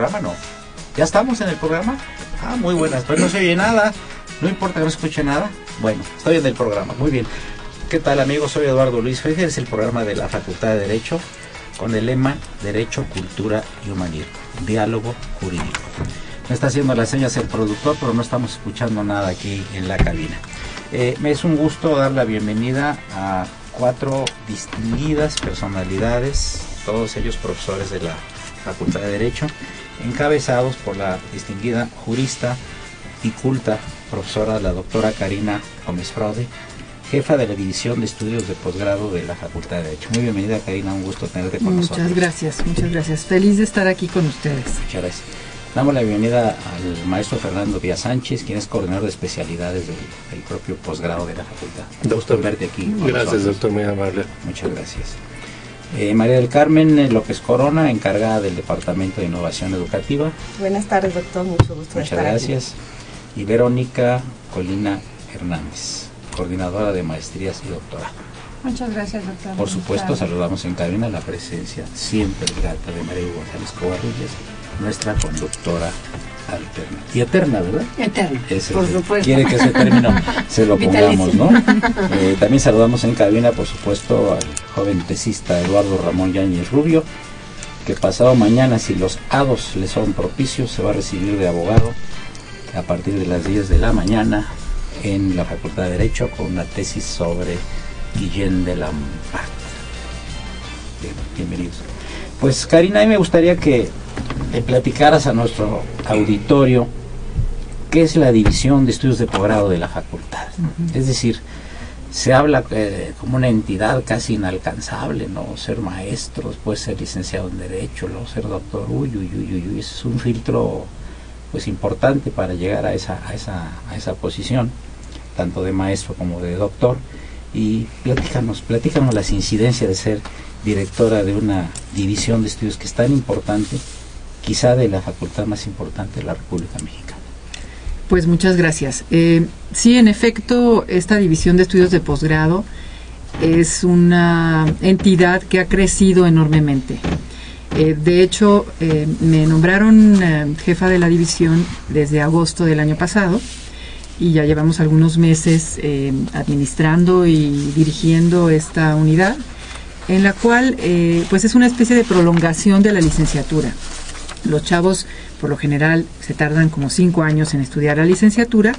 Programa? No. ¿Ya estamos en el programa? Ah, muy buenas. Pues no se oye nada. No importa que no escuche nada. Bueno, estoy en el programa. Muy bien. ¿Qué tal amigos? Soy Eduardo Luis Fejer. Es el programa de la Facultad de Derecho con el lema Derecho, Cultura y Humanismo. Diálogo jurídico. Me está haciendo las señas el productor, pero no estamos escuchando nada aquí en la cabina. Eh, me es un gusto dar la bienvenida a cuatro distinguidas personalidades, todos ellos profesores de la Facultad de Derecho, encabezados por la distinguida jurista y culta profesora la doctora Karina Gómez Fraude, jefa de la División de Estudios de Posgrado de la Facultad de Derecho. Muy bienvenida Karina, un gusto tenerte con nosotros. Muchas gracias, muchas gracias. Feliz de estar aquí con ustedes. Muchas gracias. Damos la bienvenida al maestro Fernando Díaz Sánchez, quien es coordinador de especialidades del, propio posgrado de la facultad. Doctor, verte aquí. Gracias, doctor, muy amable. Muchas gracias. Eh, María del Carmen López Corona, encargada del Departamento de Innovación Educativa. Buenas tardes, doctor. Mucho gusto. Muchas gracias. Y Verónica Colina Hernández, coordinadora de maestrías y doctorado. Muchas gracias, doctor. Por supuesto, saludamos en cabina la presencia siempre grata de María González Covarrubias, nuestra conductora alterna. Y eterna, ¿verdad? Eterna, por supuesto. Quiere que ese término se lo pongamos, ¿no? Eh, también saludamos en cabina, por supuesto, al joven tesista Eduardo Ramón Yáñez Rubio, que pasado mañana, si los hados le son propicios, se va a recibir de abogado a partir de las 10 de la mañana en la Facultad de Derecho con una tesis sobre Guillén de Lampart. Bien, bienvenidos. Pues Karina, a mí me gustaría que le platicaras a nuestro auditorio qué es la división de estudios de posgrado de la facultad. Es decir, se habla eh, como una entidad casi inalcanzable, ¿no? Ser maestro, después ser licenciado en Derecho, luego ser doctor, uy, uy, uy, uy, es un filtro pues importante para llegar a esa, a esa, a esa posición, tanto de maestro como de doctor. Y platícanos, platícanos las incidencias de ser directora de una división de estudios que es tan importante quizá de la facultad más importante de la República Mexicana. Pues muchas gracias. Eh, sí, en efecto, esta división de estudios de posgrado es una entidad que ha crecido enormemente. Eh, de hecho, eh, me nombraron jefa de la división desde agosto del año pasado y ya llevamos algunos meses administrando y dirigiendo esta unidad, en la cual pues es una especie de prolongación de la licenciatura. Los chavos, por lo general, se tardan como cinco años en estudiar la licenciatura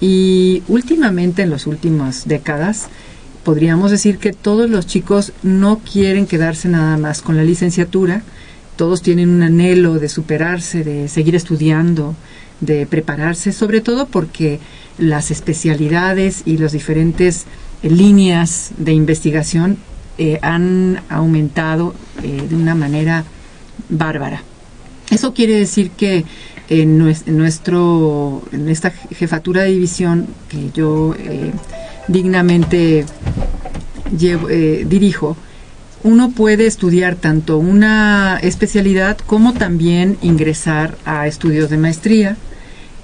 y últimamente, en las últimas décadas, podríamos decir que todos los chicos no quieren quedarse nada más con la licenciatura, todos tienen un anhelo de superarse, de seguir estudiando, de prepararse, sobre todo porque las especialidades y las diferentes eh, líneas de investigación eh, han aumentado eh, de una manera bárbara. Eso quiere decir que en, nuestro, en esta jefatura de división que yo eh, dignamente eh, dirijo, uno puede estudiar tanto una especialidad como también ingresar a estudios de maestría.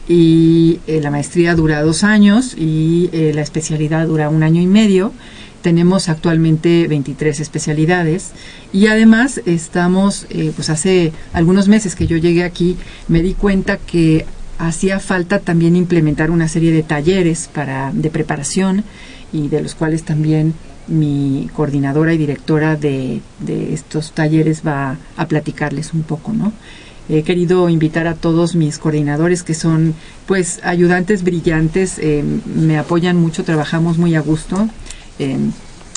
Y eh, la maestría dura dos años y la especialidad dura un año y medio. Tenemos actualmente 23 especialidades y además estamos, eh, pues hace algunos meses que yo llegué aquí, me di cuenta que hacía falta también implementar una serie de talleres para, de preparación y de los cuales también mi coordinadora y directora de, estos talleres va a platicarles un poco, ¿no? He querido invitar a todos mis coordinadores que son pues ayudantes brillantes, eh, me apoyan mucho, trabajamos muy a gusto. Eh,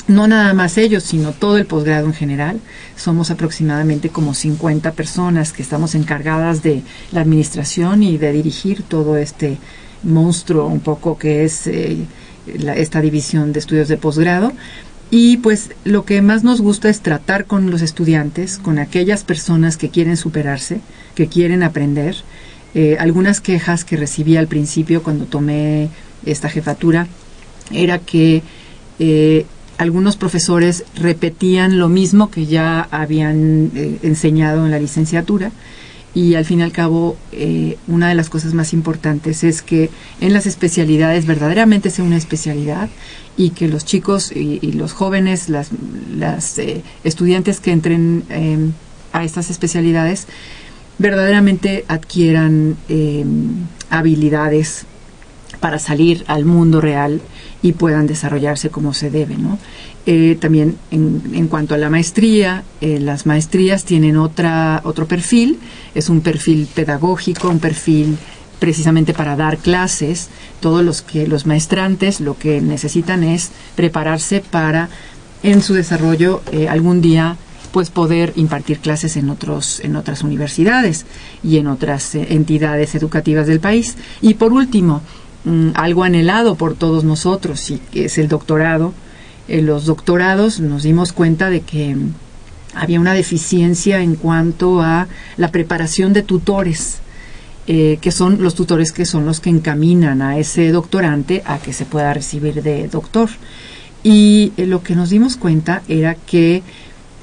no nada más ellos, sino todo el posgrado en general. Somos aproximadamente como 50 personas que estamos encargadas de la administración y de dirigir todo este monstruo un poco que es eh, esta división de estudios de posgrado. Y pues lo que más nos gusta es tratar con los estudiantes, con aquellas personas que quieren superarse, que quieren aprender. Eh, algunas quejas que recibí al principio cuando tomé esta jefatura era que eh, algunos profesores repetían lo mismo que ya habían eh, enseñado en la licenciatura y al fin y al cabo eh, una de las cosas más importantes es que en las especialidades verdaderamente sea una especialidad y que los chicos y, los jóvenes, las, estudiantes que entren a estas especialidades verdaderamente adquieran habilidades para salir al mundo real y puedan desarrollarse como se debe. Eh, también en, en, cuanto a la maestría, eh, las maestrías tienen otra, otro perfil, es un perfil pedagógico, un perfil precisamente para dar clases. Todos los que los maestrantes lo que necesitan es prepararse para en su desarrollo eh, algún día pues poder impartir clases en otros en otras universidades y en otras entidades educativas del país. Y por último, Mm, algo anhelado por todos nosotros y que es el doctorado. En los doctorados nos dimos cuenta de que había una deficiencia en cuanto a la preparación de tutores, eh, que son los tutores que son los que encaminan a ese doctorante a que se pueda recibir de doctor. Y eh, lo que nos dimos cuenta era que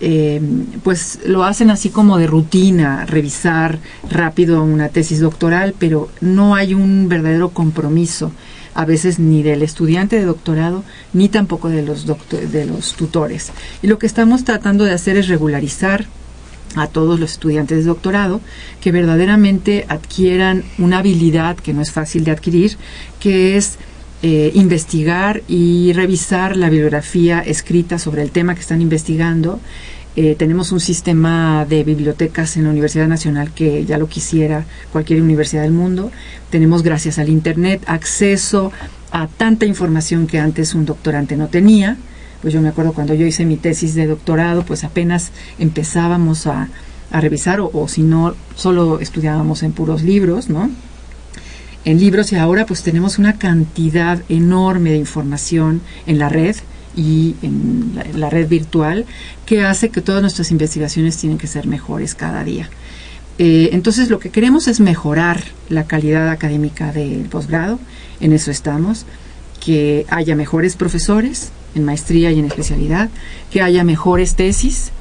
eh, pues lo hacen así como de rutina, revisar rápido una tesis doctoral, pero no hay un verdadero compromiso a veces ni del estudiante de doctorado ni tampoco de los, de los tutores. Y lo que estamos tratando de hacer es regularizar a todos los estudiantes de doctorado que verdaderamente adquieran una habilidad que no es fácil de adquirir, que es eh, investigar y revisar la bibliografía escrita sobre el tema que están investigando eh, tenemos un sistema de bibliotecas en la Universidad Nacional que ya lo quisiera cualquier universidad del mundo. Tenemos, gracias al Internet, acceso a tanta información que antes un doctorante no tenía. Pues yo me acuerdo cuando yo hice mi tesis de doctorado, pues apenas empezábamos a, revisar, o, o, si no, solo estudiábamos en puros libros, ¿no? En libros y ahora pues tenemos una cantidad enorme de información en la red y en la, red virtual que hace que todas nuestras investigaciones tienen que ser mejores cada día. Eh, entonces lo que queremos es mejorar la calidad académica del posgrado, en eso estamos, que haya mejores profesores en maestría y en especialidad, que haya mejores tesis.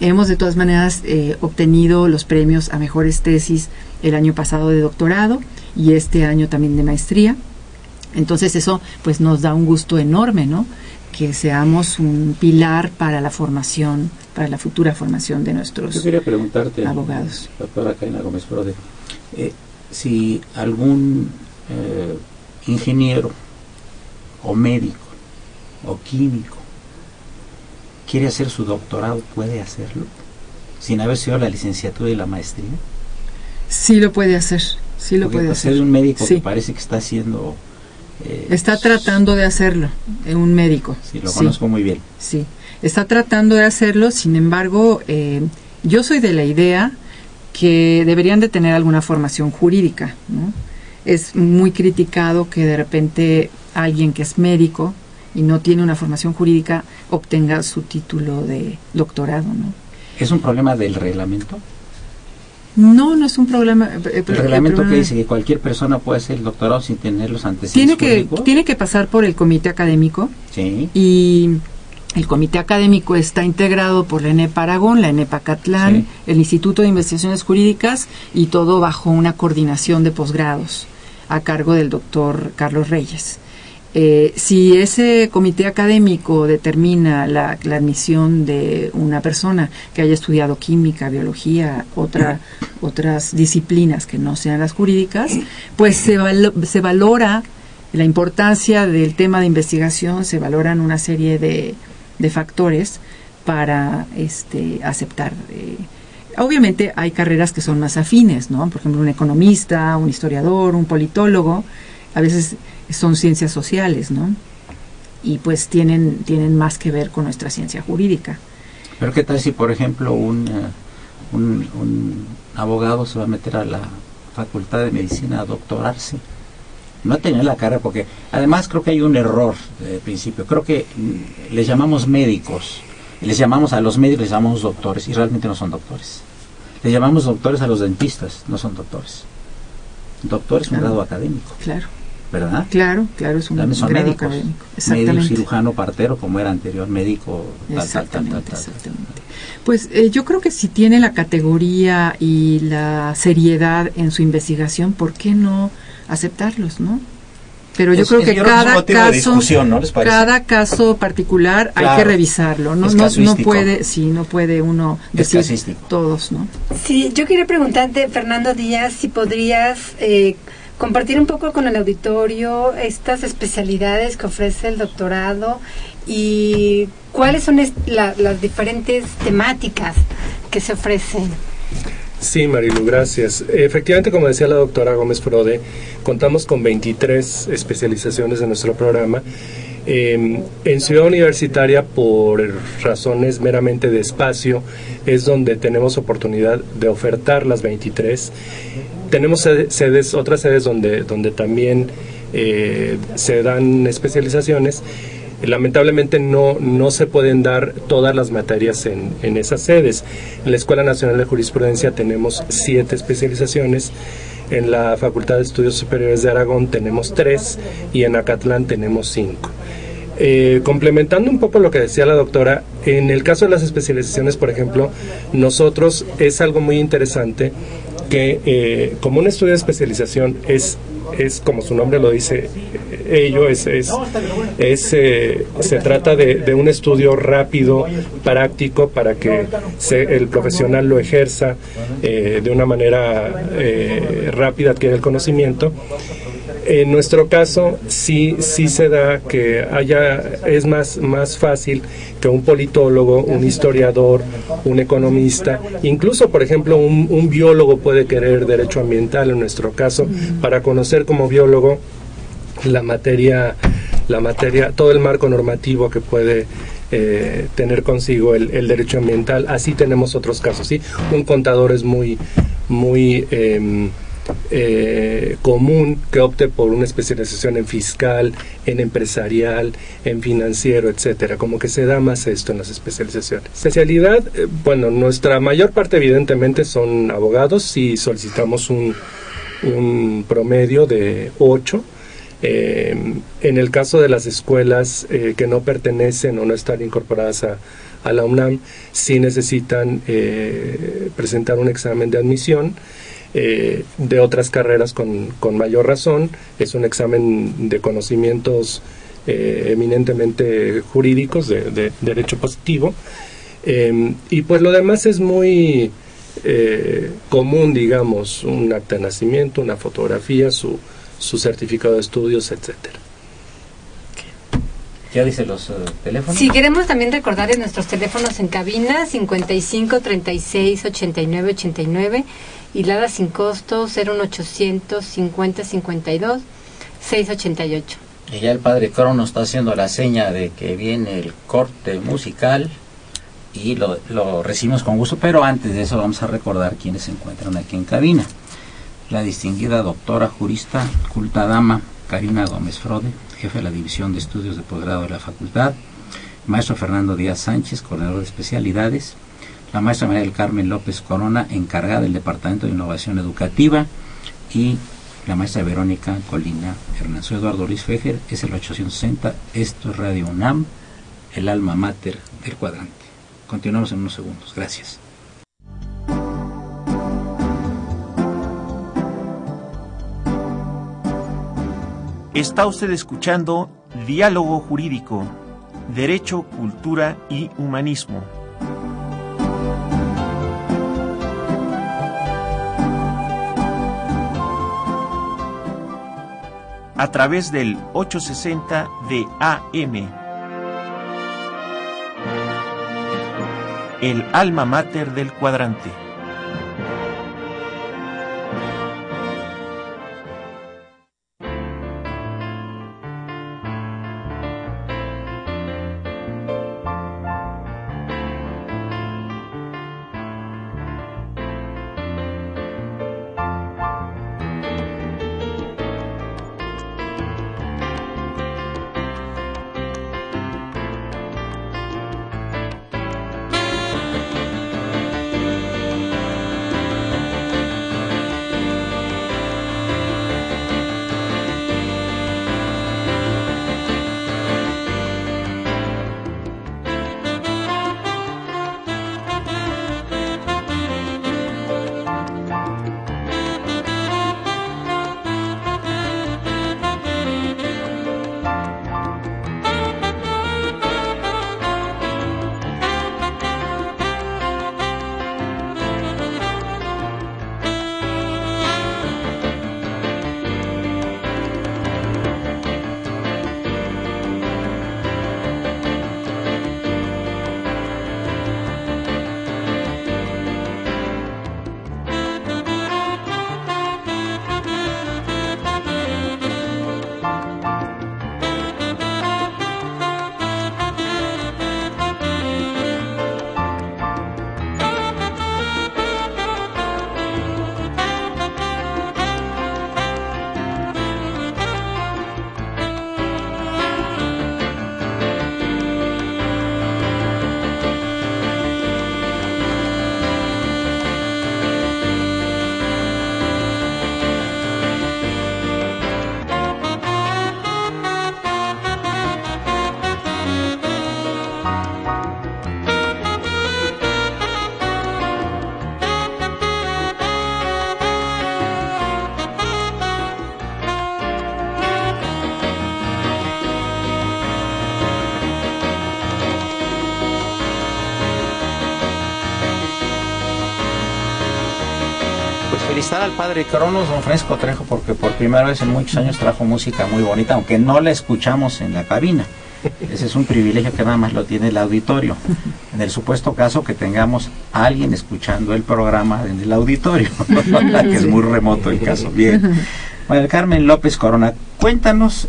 Hemos de todas maneras eh, obtenido los premios a mejores tesis el año pasado de doctorado y este año también de maestría. Entonces eso pues nos da un gusto enorme, ¿no? que seamos un pilar para la formación, para la futura formación de nuestros Yo quería preguntarte, abogados. Doctora Kaina Gómez Prode, eh, si algún eh, ingeniero o médico o químico quiere hacer su doctorado, ¿puede hacerlo? Sin haber sido la licenciatura y la maestría. Sí lo puede hacer, sí lo puede hacer. Ser un médico que parece que está haciendo eh, está tratando de hacerlo, eh, un médico. Sí, lo conozco muy bien. Sí, está tratando de hacerlo, sin embargo, eh, yo soy de la idea que deberían de tener alguna formación jurídica. Es muy criticado que de repente alguien que es médico y no tiene una formación jurídica obtenga su título de doctorado. ¿no? ¿Es un problema del reglamento? No, no es un problema. Eh, el, reglamento que dice que cualquier persona puede hacer el doctorado sin tener los antecedentes. Tiene que, tiene que pasar por el comité académico. Sí. Y el comité académico está integrado por la ENEP Aragón, la ENEP Acatlán, el Instituto de Investigaciones Jurídicas y todo bajo una coordinación de posgrados a cargo del doctor Carlos Reyes. Eh, si ese comité académico determina la, admisión de una persona que haya estudiado química, biología, otra, otras disciplinas que no sean las jurídicas, pues se, se valora la importancia del tema de investigación, se valoran una serie de, de factores para este, aceptar. Eh, obviamente hay carreras que son más afines, ¿no? Por ejemplo, un economista, un historiador, un politólogo, a veces son ciencias sociales, ¿no? Y pues tienen, tienen más que ver con nuestra ciencia jurídica. Pero ¿qué tal si, por ejemplo, un, eh, un, un abogado se va a meter a la facultad de medicina a doctorarse? no tener la cara porque además creo que hay un error de principio creo que mm, les llamamos médicos les llamamos a los médicos les llamamos doctores y realmente no son doctores les llamamos doctores a los dentistas no son doctores doctor es un grado académico claro ¿verdad? Claro, claro, es un También son grado médicos, académico. médico, Exactamente. cirujano, partero, como era anterior, médico, tal, tal, tal, Exactamente, tal, tal, tal. exactamente. Pues eh, yo creo que si tiene la categoría y la seriedad en su investigación, ¿por qué no aceptarlos, no? Pero yo Pues, creo que yo creo que cada motivo de caso, discusión, ¿no les parece? cada caso particular hay que revisarlo, no, no, puede, sí, no puede uno decir todos, ¿no? Sí, yo quería preguntarte, Fernando Díaz, si podrías eh, compartir un poco con el auditorio estas especialidades que ofrece el doctorado y cuáles son la- las diferentes temáticas que se ofrecen. Sí, Marilu, gracias. Efectivamente, como decía la doctora Gómez Frode, contamos con 23 especializaciones en nuestro programa. Eh, en Ciudad Universitaria, por razones meramente de espacio, es donde tenemos oportunidad de ofertar las 23. Tenemos sede- sedes, otras sedes donde, donde también eh, se dan especializaciones. Lamentablemente no, no se pueden dar todas las materias en, en esas sedes. En la Escuela Nacional de Jurisprudencia tenemos siete especializaciones, en la Facultad de Estudios Superiores de Aragón tenemos tres y en Acatlán tenemos cinco. Eh, complementando un poco lo que decía la doctora, en el caso de las especializaciones, por ejemplo, nosotros es algo muy interesante que eh, como un estudio de especialización es, es como su nombre lo dice, eh, ello es, es, es, eh, se trata de, de un estudio rápido, práctico, para que se- el profesional lo ejerza eh, de una manera eh, rápida, adquiere el conocimiento. En nuestro caso, sí, sí se da que haya, es más, más fácil que un politólogo, un historiador, un economista, incluso, por ejemplo, un, un biólogo puede querer derecho ambiental, en nuestro caso, para conocer como biólogo la materia, la materia, todo el marco normativo que puede eh, tener consigo el, el derecho ambiental. Así tenemos otros casos, ¿sí? Un contador es muy, muy em, eh, común que opte por una especialización en fiscal, en empresarial, en financiero, etcétera. Como que se da más esto en las especializaciones. Especialidad, eh, bueno, nuestra mayor parte evidentemente son abogados. Si solicitamos un, un promedio de 8. Eh, en el caso de las escuelas eh, que no pertenecen o no están incorporadas a, a la UNAM, sí necesitan eh, presentar un examen de admisión. Eh, de otras carreras con, con, mayor razón, es un examen de conocimientos eh, eminentemente jurídicos, de, de derecho positivo, eh, y pues lo demás es muy eh, común, digamos, un acta de nacimiento, una fotografía, su, su certificado de estudios, etcétera. ¿Ya dice los uh, teléfonos? Si queremos también recordarles nuestros teléfonos en cabina 55 36 89 89 y Lada sin costo 01800 50 52 688. Y ya el padre Crono está haciendo la seña de que viene el corte musical y lo, lo recibimos con gusto, pero antes de eso vamos a recordar quienes se encuentran aquí en cabina. La distinguida doctora jurista, culta dama, Karina Gómez Frode, jefe de la División de Estudios de Posgrado de la Facultad, maestro Fernando Díaz Sánchez, coordinador de especialidades, la maestra María del Carmen López Corona, encargada del Departamento de Innovación Educativa, y la maestra Verónica Colina Hernández. Eduardo Luis Fejer, es el 860, esto es Radio UNAM, el alma mater del cuadrante. Continuamos en unos segundos. Gracias. Está usted escuchando Diálogo Jurídico, Derecho, Cultura y Humanismo. a través del 860 de AM. El alma mater del cuadrante. Felicitar al padre Cronos, don Fresco Trejo, porque por primera vez en muchos años trajo música muy bonita, aunque no la escuchamos en la cabina. Ese es un privilegio que nada más lo tiene el auditorio. En el supuesto caso que tengamos a alguien escuchando el programa en el auditorio, que es muy remoto el caso. Bien. María Carmen López Corona, cuéntanos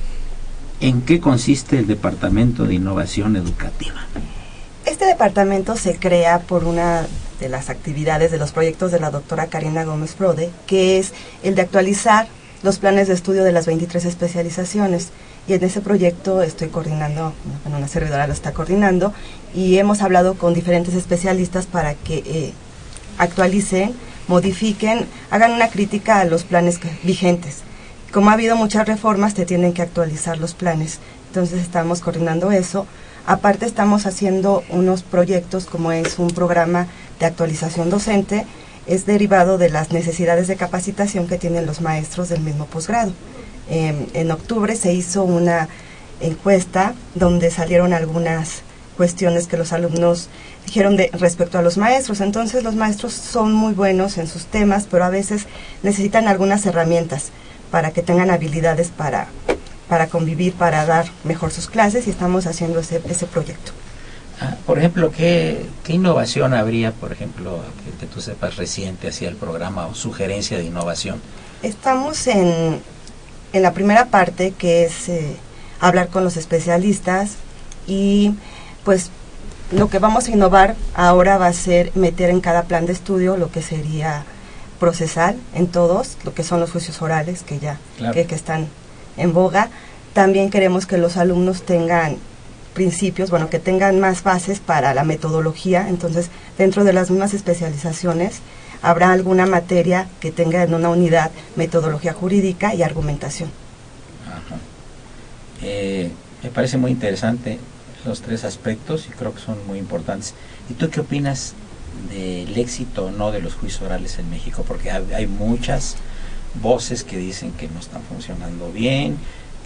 en qué consiste el Departamento de Innovación Educativa. Este departamento se crea por una de las actividades de los proyectos de la doctora Karina Gómez Frode, que es el de actualizar los planes de estudio de las 23 especializaciones. Y en ese proyecto estoy coordinando, una servidora lo está coordinando, y hemos hablado con diferentes especialistas para que eh, actualicen, modifiquen, hagan una crítica a los planes vigentes. Como ha habido muchas reformas, te tienen que actualizar los planes. Entonces estamos coordinando eso. Aparte estamos haciendo unos proyectos como es un programa de actualización docente es derivado de las necesidades de capacitación que tienen los maestros del mismo posgrado. Em, en octubre se hizo una encuesta donde salieron algunas cuestiones que los alumnos dijeron de, respecto a los maestros. Entonces los maestros son muy buenos en sus temas, pero a veces necesitan algunas herramientas para que tengan habilidades para, para convivir, para dar mejor sus clases y estamos haciendo ese, ese proyecto. Ah, por ejemplo, ¿qué, innovación habría, por ejemplo, que, tú sepas reciente hacia el programa o sugerencia de innovación? Estamos en, en la primera parte que es eh, hablar con los especialistas y pues lo que vamos a innovar ahora va a ser meter en cada plan de estudio lo que sería procesal en todos, lo que son los juicios orales que ya que están en boga. También queremos que los alumnos tengan principios, bueno, que tengan más bases para la metodología. Entonces, dentro de las mismas especializaciones, habrá alguna materia que tenga en una unidad metodología jurídica y argumentación. Eh, me parece muy interesante los tres aspectos y creo que son muy importantes. ¿Y tú qué opinas del éxito o no de los juicios orales en México? Porque hay muchas voces que dicen que no están funcionando bien,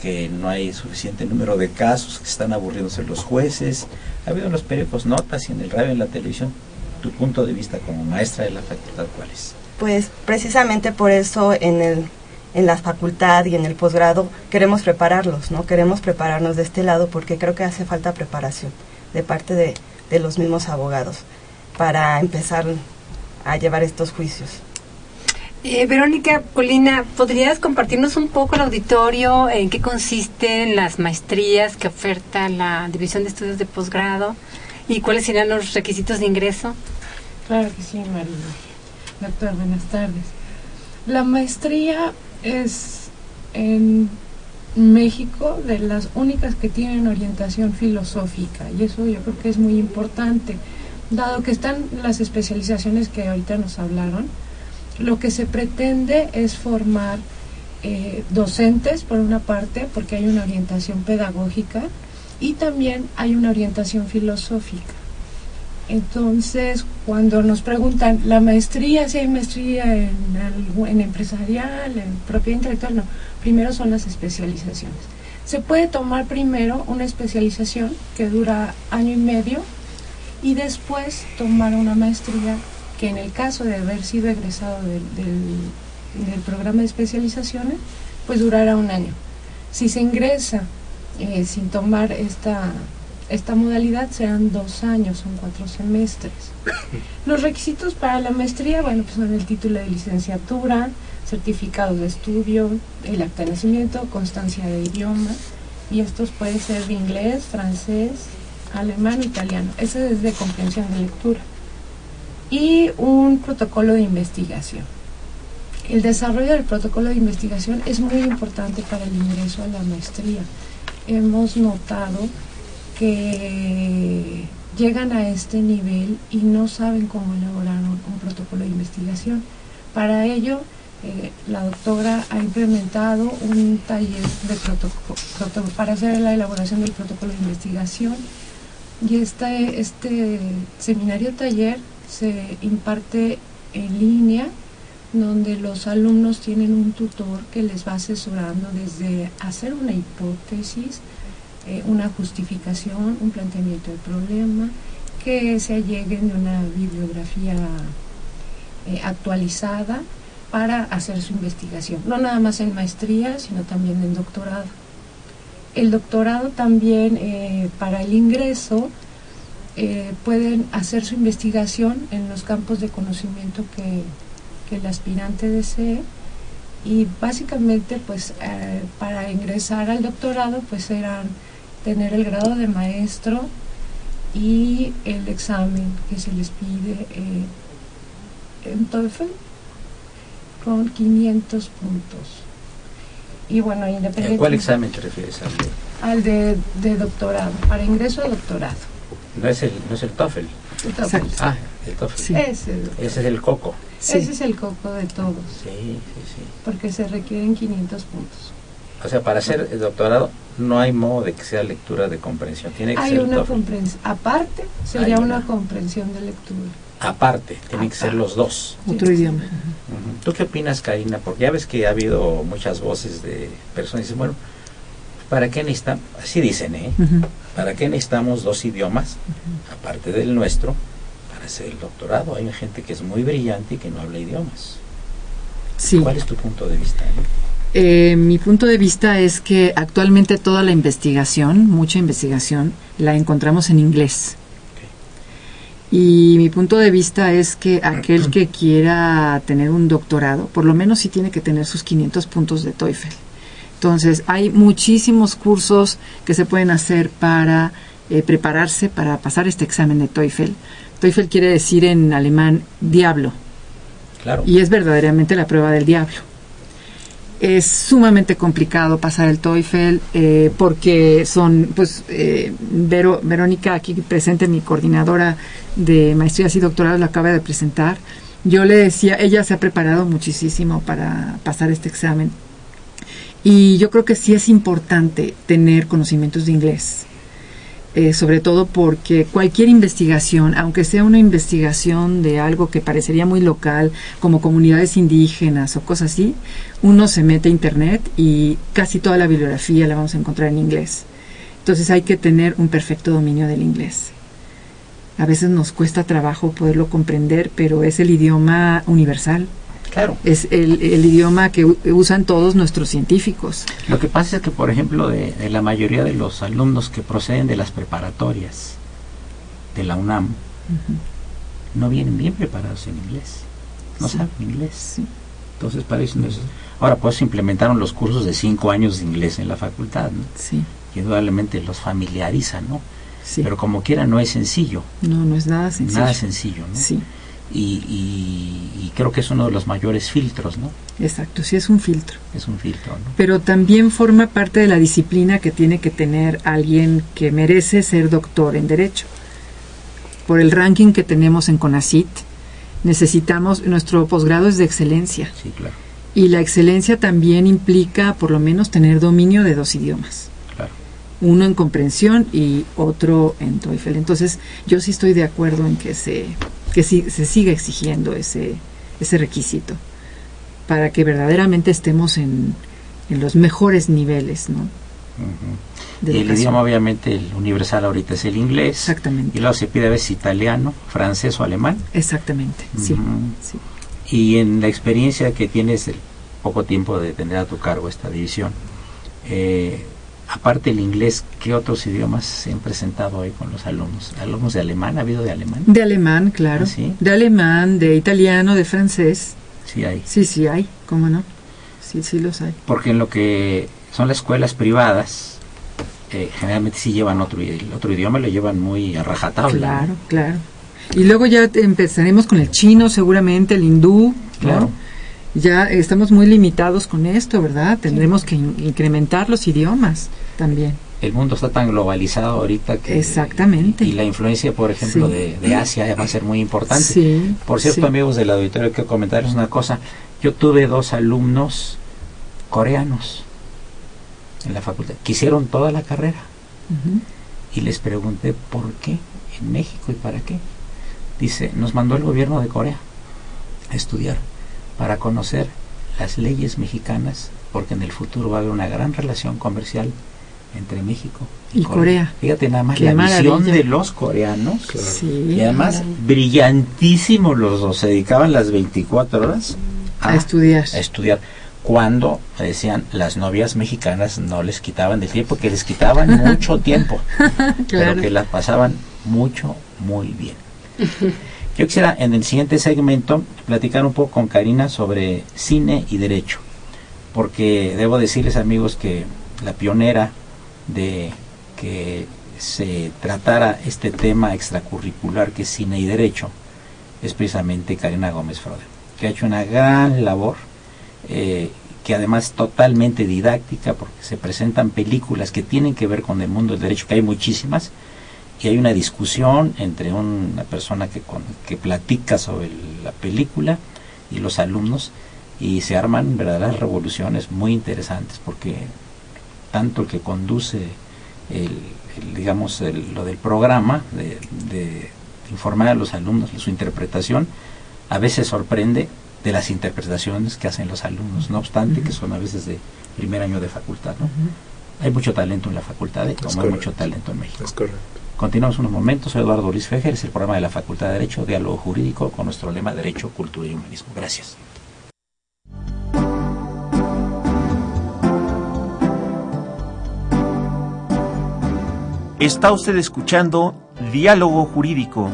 que no hay suficiente número de casos, que están aburriéndose los jueces. Ha habido en los periódicos notas y en el radio en la televisión. ¿Tu punto de vista como maestra de la facultad cuál es? Pues precisamente por eso en, el, en la facultad y en el posgrado queremos prepararlos, ¿no? Queremos prepararnos de este lado porque creo que hace falta preparación de parte de, de los mismos abogados. para empezar a llevar estos juicios. Eh, Verónica Colina, ¿podrías compartirnos un poco el auditorio en qué consisten las maestrías que oferta la División de Estudios de Posgrado y cuáles serían los requisitos de ingreso? Claro que sí, María. Doctor, buenas tardes. La maestría es en México de las únicas que tienen orientación filosófica y eso yo creo que es muy importante, dado que están las especializaciones que ahorita nos hablaron lo que se pretende es formar eh, docentes, por una parte, porque hay una orientación pedagógica y también hay una orientación filosófica. Entonces, cuando nos preguntan, ¿la maestría, si hay maestría en, en empresarial, en propiedad intelectual? No, primero son las especializaciones. Se puede tomar primero una especialización que dura año y medio y después tomar una maestría que en el caso de haber sido egresado del, programa de especializaciones, pues durará un año. Si se ingresa eh, sin tomar esta, esta modalidad, serán dos años, son cuatro semestres. Los requisitos para la maestría, bueno, pues son el título de licenciatura, certificado de estudio, el acta constancia de idioma, y estos pueden ser de inglés, francés, alemán, italiano. Ese es de comprensión de lectura y un protocolo de investigación. El desarrollo del protocolo de investigación es muy importante para el ingreso a la maestría. Hemos notado que llegan a este nivel y no saben cómo elaborar un, protocolo de investigación. Para ello, eh, la doctora ha implementado un taller de protocolo, para hacer la elaboración del protocolo de investigación y este, este seminario taller se imparte en línea, donde los alumnos tienen un tutor que les va asesorando desde hacer una hipótesis, eh, una justificación, un planteamiento del problema, que se alleguen de una bibliografía eh, actualizada para hacer su investigación, no nada más en maestría, sino también en doctorado. El doctorado también eh, para el ingreso eh, pueden hacer su investigación en los campos de conocimiento que, el aspirante desee y básicamente pues eh, para ingresar al doctorado pues eran tener el grado de maestro y el examen que se les pide eh, en TOEFL con 500 puntos. Y bueno, independientemente... ¿Cuál examen te refieres? Al de, de doctorado, para ingreso a doctorado. No es el, no es el TOEFL. El TOEFL. Ah, el TOEFL. Ese, es el coco. Ese es el coco de todos. Sí, sí, sí. Porque se requieren 500 puntos. O sea, para hacer el doctorado no hay modo de que sea lectura de comprensión. Tiene que hay ser una comprensión. Aparte, sería una, comprensión de lectura. Aparte, tienen que ser los dos. Otro idioma. ¿Tú qué opinas, Karina? Porque ya ves que ha habido muchas voces de personas que dicen, bueno, ¿para qué necesitamos? Así dicen, ¿eh? ¿Para qué necesitamos dos idiomas, aparte del nuestro, para hacer el doctorado? Hay gente que es muy brillante y que no habla idiomas. Sí. ¿Cuál es tu punto de vista? Eh, mi punto de vista es que actualmente toda la investigación, mucha investigación, la encontramos en inglés. Y mi punto de vista es que aquel que quiera tener un doctorado, por lo menos sí tiene que tener sus 500 puntos de TOEFL. Entonces, hay muchísimos cursos que se pueden hacer para eh, prepararse para pasar este examen de TOEFL. TOEFL quiere decir en alemán diablo. Claro. Y es verdaderamente la prueba del diablo. Es sumamente complicado pasar el TOEFL eh, porque son, pues, eh, Verónica, aquí presente, mi coordinadora de maestrías y doctorados, la acaba de presentar. Yo le decía, ella se ha preparado muchísimo para pasar este examen y yo creo que sí es importante tener conocimientos de inglés, eh, sobre todo porque cualquier investigación, aunque sea una investigación de algo que parecería muy local, como comunidades indígenas o cosas así, uno se mete a internet y casi toda la bibliografía la vamos a encontrar en inglés. Entonces hay que tener un perfecto dominio del inglés. A veces nos cuesta trabajo poderlo comprender, pero es el idioma universal Claro. Es el, idioma que usan todos nuestros científicos. Lo que pasa es que, por ejemplo, de, la mayoría de los alumnos que proceden de las preparatorias de la UNAM, no vienen bien preparados en inglés, no saben inglés. Entonces, para eso no es... Ahora, pues implementaron los cursos de cinco años de inglés en la facultad, ¿no? Sí. Que indudablemente los familiarizan, ¿no? Pero como quiera, no es sencillo. No, no es nada sencillo. Nada sencillo, ¿no? Sí. Y, creo que es uno de los mayores filtros, ¿no? Exacto, sí es un filtro. Es un filtro, ¿no? Pero también forma parte de la disciplina que tiene que tener alguien que merece ser doctor en Derecho. Por el ranking que tenemos en CONACIT, necesitamos, nuestro posgrado es de excelencia. Sí, claro. Y la excelencia también implica por lo menos tener dominio de dos idiomas. Claro. Uno en comprensión y otro en TOEFL. Entonces, yo sí estoy de acuerdo en que se que si, se siga exigiendo ese, ese requisito para que verdaderamente estemos en, en los mejores niveles, ¿no? y el idioma obviamente el universal ahorita es el inglés. Exactamente. Y luego se pide a veces italiano, francés o alemán. Exactamente, sí, sí. Y en la experiencia que tienes el poco tiempo de tener a tu cargo esta división, eh, aparte el inglés, ¿qué otros idiomas se han presentado hoy con los alumnos? ¿Alumnos de alemán? ¿Ha habido de alemán? De alemán, claro. ¿Ah, de alemán, de italiano, de francés. Sí hay. Sí, sí hay, ¿cómo no? Sí, sí los hay. Porque en lo que son las escuelas privadas, eh, generalmente sí llevan otro, el otro idioma, lo llevan muy a rajatabla. Claro, claro. Y luego ya empezaremos con el chino, seguramente, el hindú. Claro ya estamos muy limitados con esto, ¿verdad? Tendremos que incrementar los idiomas también. El mundo está tan globalizado ahorita que... Exactamente. Y, la influencia, por ejemplo, de, Asia va a ser muy importante. Sí, por cierto, amigos del auditorio, quiero comentarles una cosa. Yo tuve dos alumnos coreanos en la facultad. Quisieron toda la carrera. Y les pregunté por qué en México y para qué. Dice, nos mandó el gobierno de Corea a estudiar para conocer las leyes mexicanas, porque en el futuro va a haber una gran relación comercial entre México y, Corea. Fíjate nada más la visión de los coreanos. y además brillantísimos los dos, se dedicaban las 24 horas a, estudiar. A estudiar. Cuando decían las novias mexicanas no les quitaban del tiempo, que les quitaban mucho tiempo, pero que las pasaban mucho, muy bien. Yo quisiera en el siguiente segmento platicar un poco con Karina sobre cine y derecho, porque debo decirles amigos que la pionera de que se tratara este tema extracurricular que es cine y derecho es precisamente Karina Gómez Frode, que ha hecho una gran labor, eh, que además es totalmente didáctica, porque se presentan películas que tienen que ver con el mundo del derecho, que hay muchísimas, y hay una discusión entre una persona que, que platica sobre la película y los alumnos y se arman verdaderas revoluciones muy interesantes porque tanto el que conduce el, digamos lo del programa de, informar a los alumnos su interpretación a veces sorprende de las interpretaciones que hacen los alumnos no obstante que son a veces de primer año de facultad ¿no? hay mucho talento en la facultad ¿eh? como hay mucho talento en México. Es correcto Continuamos unos momentos. Soy Eduardo Luis Fejer, es el programa de la Facultad de Derecho, Diálogo Jurídico, con nuestro lema Derecho, Cultura y Humanismo. Gracias. Está usted escuchando Diálogo Jurídico,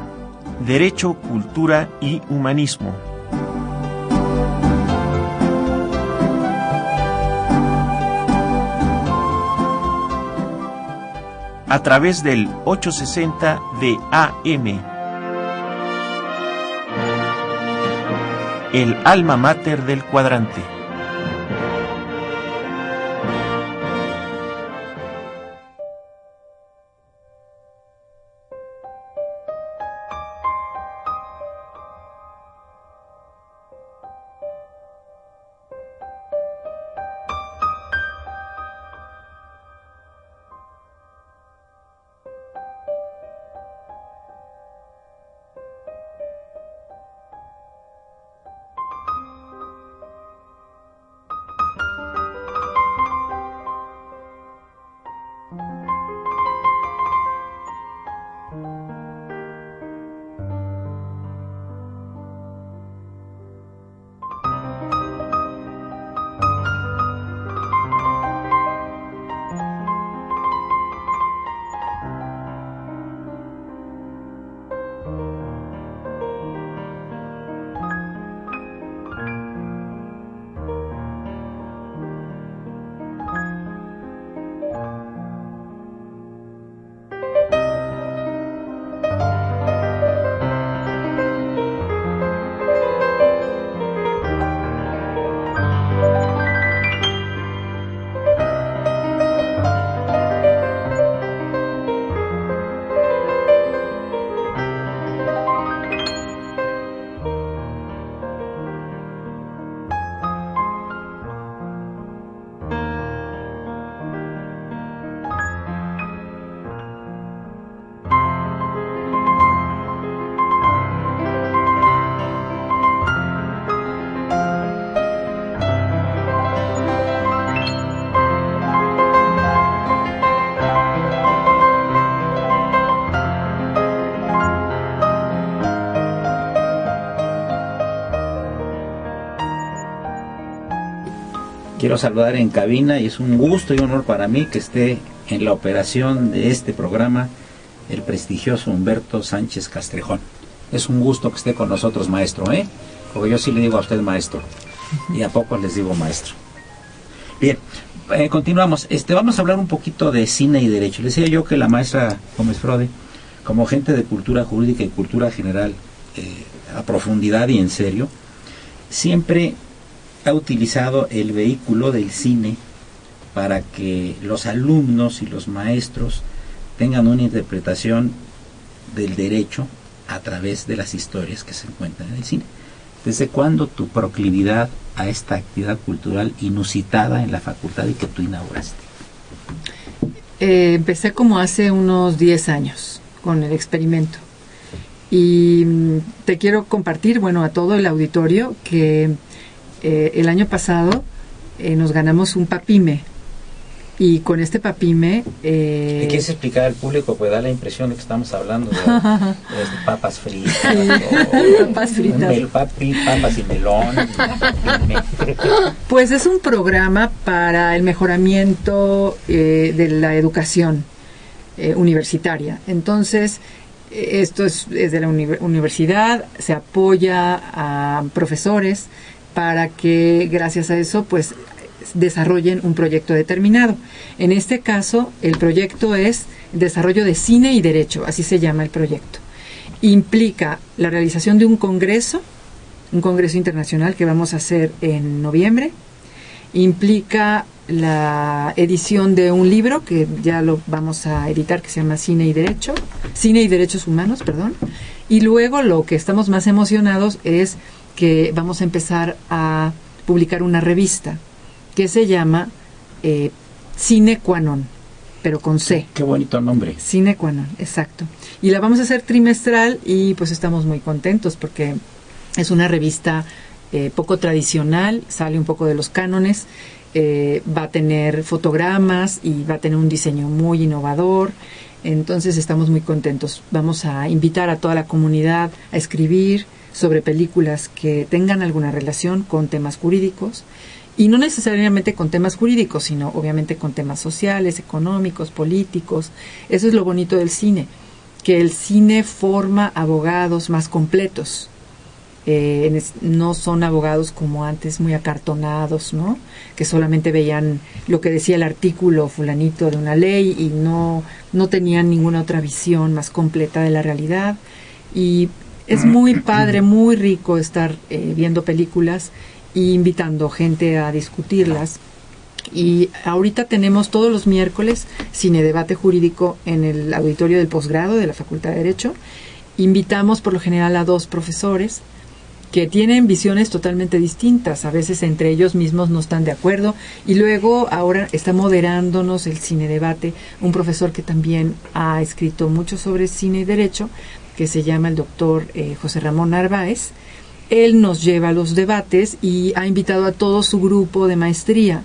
Derecho, Cultura y Humanismo. A través del 860 de AM. El alma mater del cuadrante. Quiero saludar en cabina y es un gusto y honor para mí que esté en la operación de este programa el prestigioso Humberto Sánchez Castrejón. Es un gusto que esté con nosotros, maestro, ¿eh? Porque yo sí le digo a usted maestro y a pocos les digo maestro. Bien, eh, continuamos. Este, vamos a hablar un poquito de cine y derecho. Le decía yo que la maestra Gómez Frode, como gente de cultura jurídica y cultura general, eh, a profundidad y en serio, siempre ha utilizado el vehículo del cine para que los alumnos y los maestros tengan una interpretación del derecho a través de las historias que se encuentran en el cine. ¿Desde cuándo tu proclividad a esta actividad cultural inusitada en la facultad y que tú inauguraste? Eh, empecé como hace unos 10 años con el experimento. Y mm, te quiero compartir, bueno, a todo el auditorio que eh, el año pasado eh, nos ganamos un papime. Y con este papime... Eh, quieres explicar al público? Pues da la impresión de que estamos hablando de, papas fritas. papas fritas. papas y melón. pues es un programa para el mejoramiento eh, de la educación universitaria. Entonces, esto es, es de la universidad, se apoya a profesores para que gracias a eso pues desarrollen un proyecto determinado. En este caso, el proyecto es desarrollo de cine y derecho, así se llama el proyecto. Implica la realización de un congreso, un congreso internacional que vamos a hacer en noviembre. Implica la edición de un libro que ya lo vamos a editar que se llama Cine y Derecho, Cine y Derechos Humanos, perdón. Y luego lo que estamos más emocionados es que vamos a empezar a publicar una revista que se llama eh, pero con C. Qué bonito nombre. Cine Quanon, exacto. Y la vamos a hacer trimestral y pues estamos muy contentos porque es una revista eh, poco tradicional, sale un poco de los cánones, eh, va a tener fotogramas y va a tener un diseño muy innovador. Entonces estamos muy contentos. Vamos a invitar a toda la comunidad a escribir, sobre películas que tengan alguna relación con temas jurídicos y no necesariamente con temas jurídicos, sino obviamente con temas sociales, económicos, políticos. Eso es lo bonito del cine, que el cine forma abogados más completos. Eh, no son abogados como antes, muy acartonados, ¿no? Que solamente veían lo que decía el artículo fulanito de una ley y no, no tenían ninguna otra visión más completa de la realidad. Y es muy padre, muy rico estar eh, viendo películas e invitando gente a discutirlas. Y ahorita tenemos todos los miércoles cine debate jurídico en el auditorio del posgrado de la Facultad de Derecho. Invitamos por lo general a dos profesores que tienen visiones totalmente distintas, a veces entre ellos mismos no están de acuerdo y luego ahora está moderándonos el cine debate un profesor que también ha escrito mucho sobre cine y derecho, que se llama el doctor eh, José Ramón Narváez. Él nos lleva a los debates y ha invitado a todo su grupo de maestría,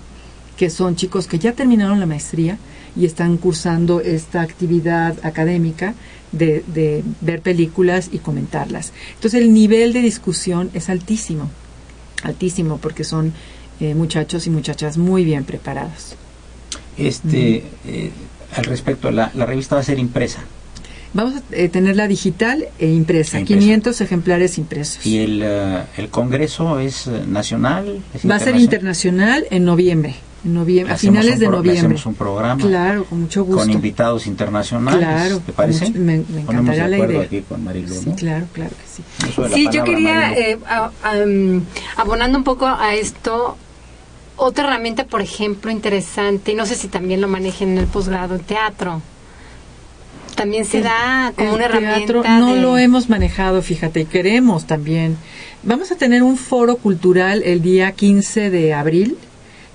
que son chicos que ya terminaron la maestría y están cursando esta actividad académica de, ver películas y comentarlas. Entonces el nivel de discusión es altísimo, altísimo, porque son eh, muchachos y muchachas muy bien preparados. Este, eh, al respecto, la, la revista va a ser impresa. Vamos a eh, tenerla digital e impresa, 500 ejemplares impresos. ¿Y el, eh, el Congreso es nacional? Va a ser internacional en noviembre. Noviembre, a finales de noviembre. Hacemos un programa. Claro, con mucho gusto. Con invitados internacionales. Claro. ¿Te parece? me, me encantaría la idea. Aquí con Marilu, sí, claro, claro que sí. Sí, yo quería, um, abonando un poco a esto, otra herramienta, por ejemplo, interesante, y no sé si también lo manejen en el posgrado, teatro también se da como una herramienta. No lo hemos manejado, fíjate, y queremos también. Vamos a tener un foro cultural el día 15 de abril,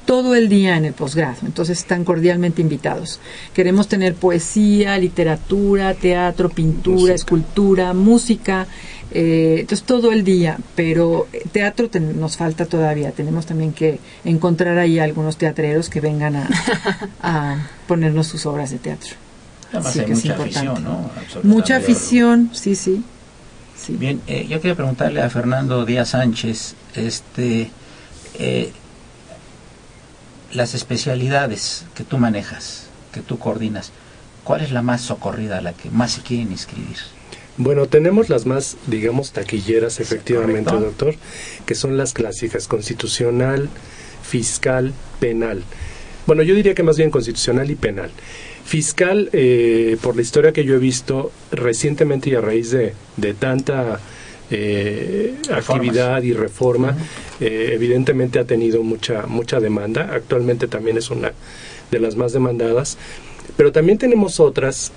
todo el día en el posgrado, entonces están cordialmente invitados. Queremos tener poesía, literatura, teatro, pintura, escultura, música, eh, entonces todo el día, pero teatro nos falta todavía. Tenemos también que encontrar ahí algunos teatreros que vengan a ponernos sus obras de teatro mucha afición, ¿no? Mucha afición, sí, sí. sí. Bien, eh, yo quería preguntarle a Fernando Díaz Sánchez, este, eh, las especialidades que tú manejas, que tú coordinas, ¿cuál es la más socorrida, la que más se quieren inscribir? Bueno, tenemos las más, digamos, taquilleras, efectivamente, doctor, que son las clásicas, constitucional, fiscal, penal. Bueno, yo diría que más bien constitucional y penal. Fiscal, eh, por la historia que yo he visto recientemente y a raíz de, de tanta eh, actividad y reforma, eh, evidentemente ha tenido mucha, mucha demanda. Actualmente también es una de las más demandadas. Pero también tenemos otras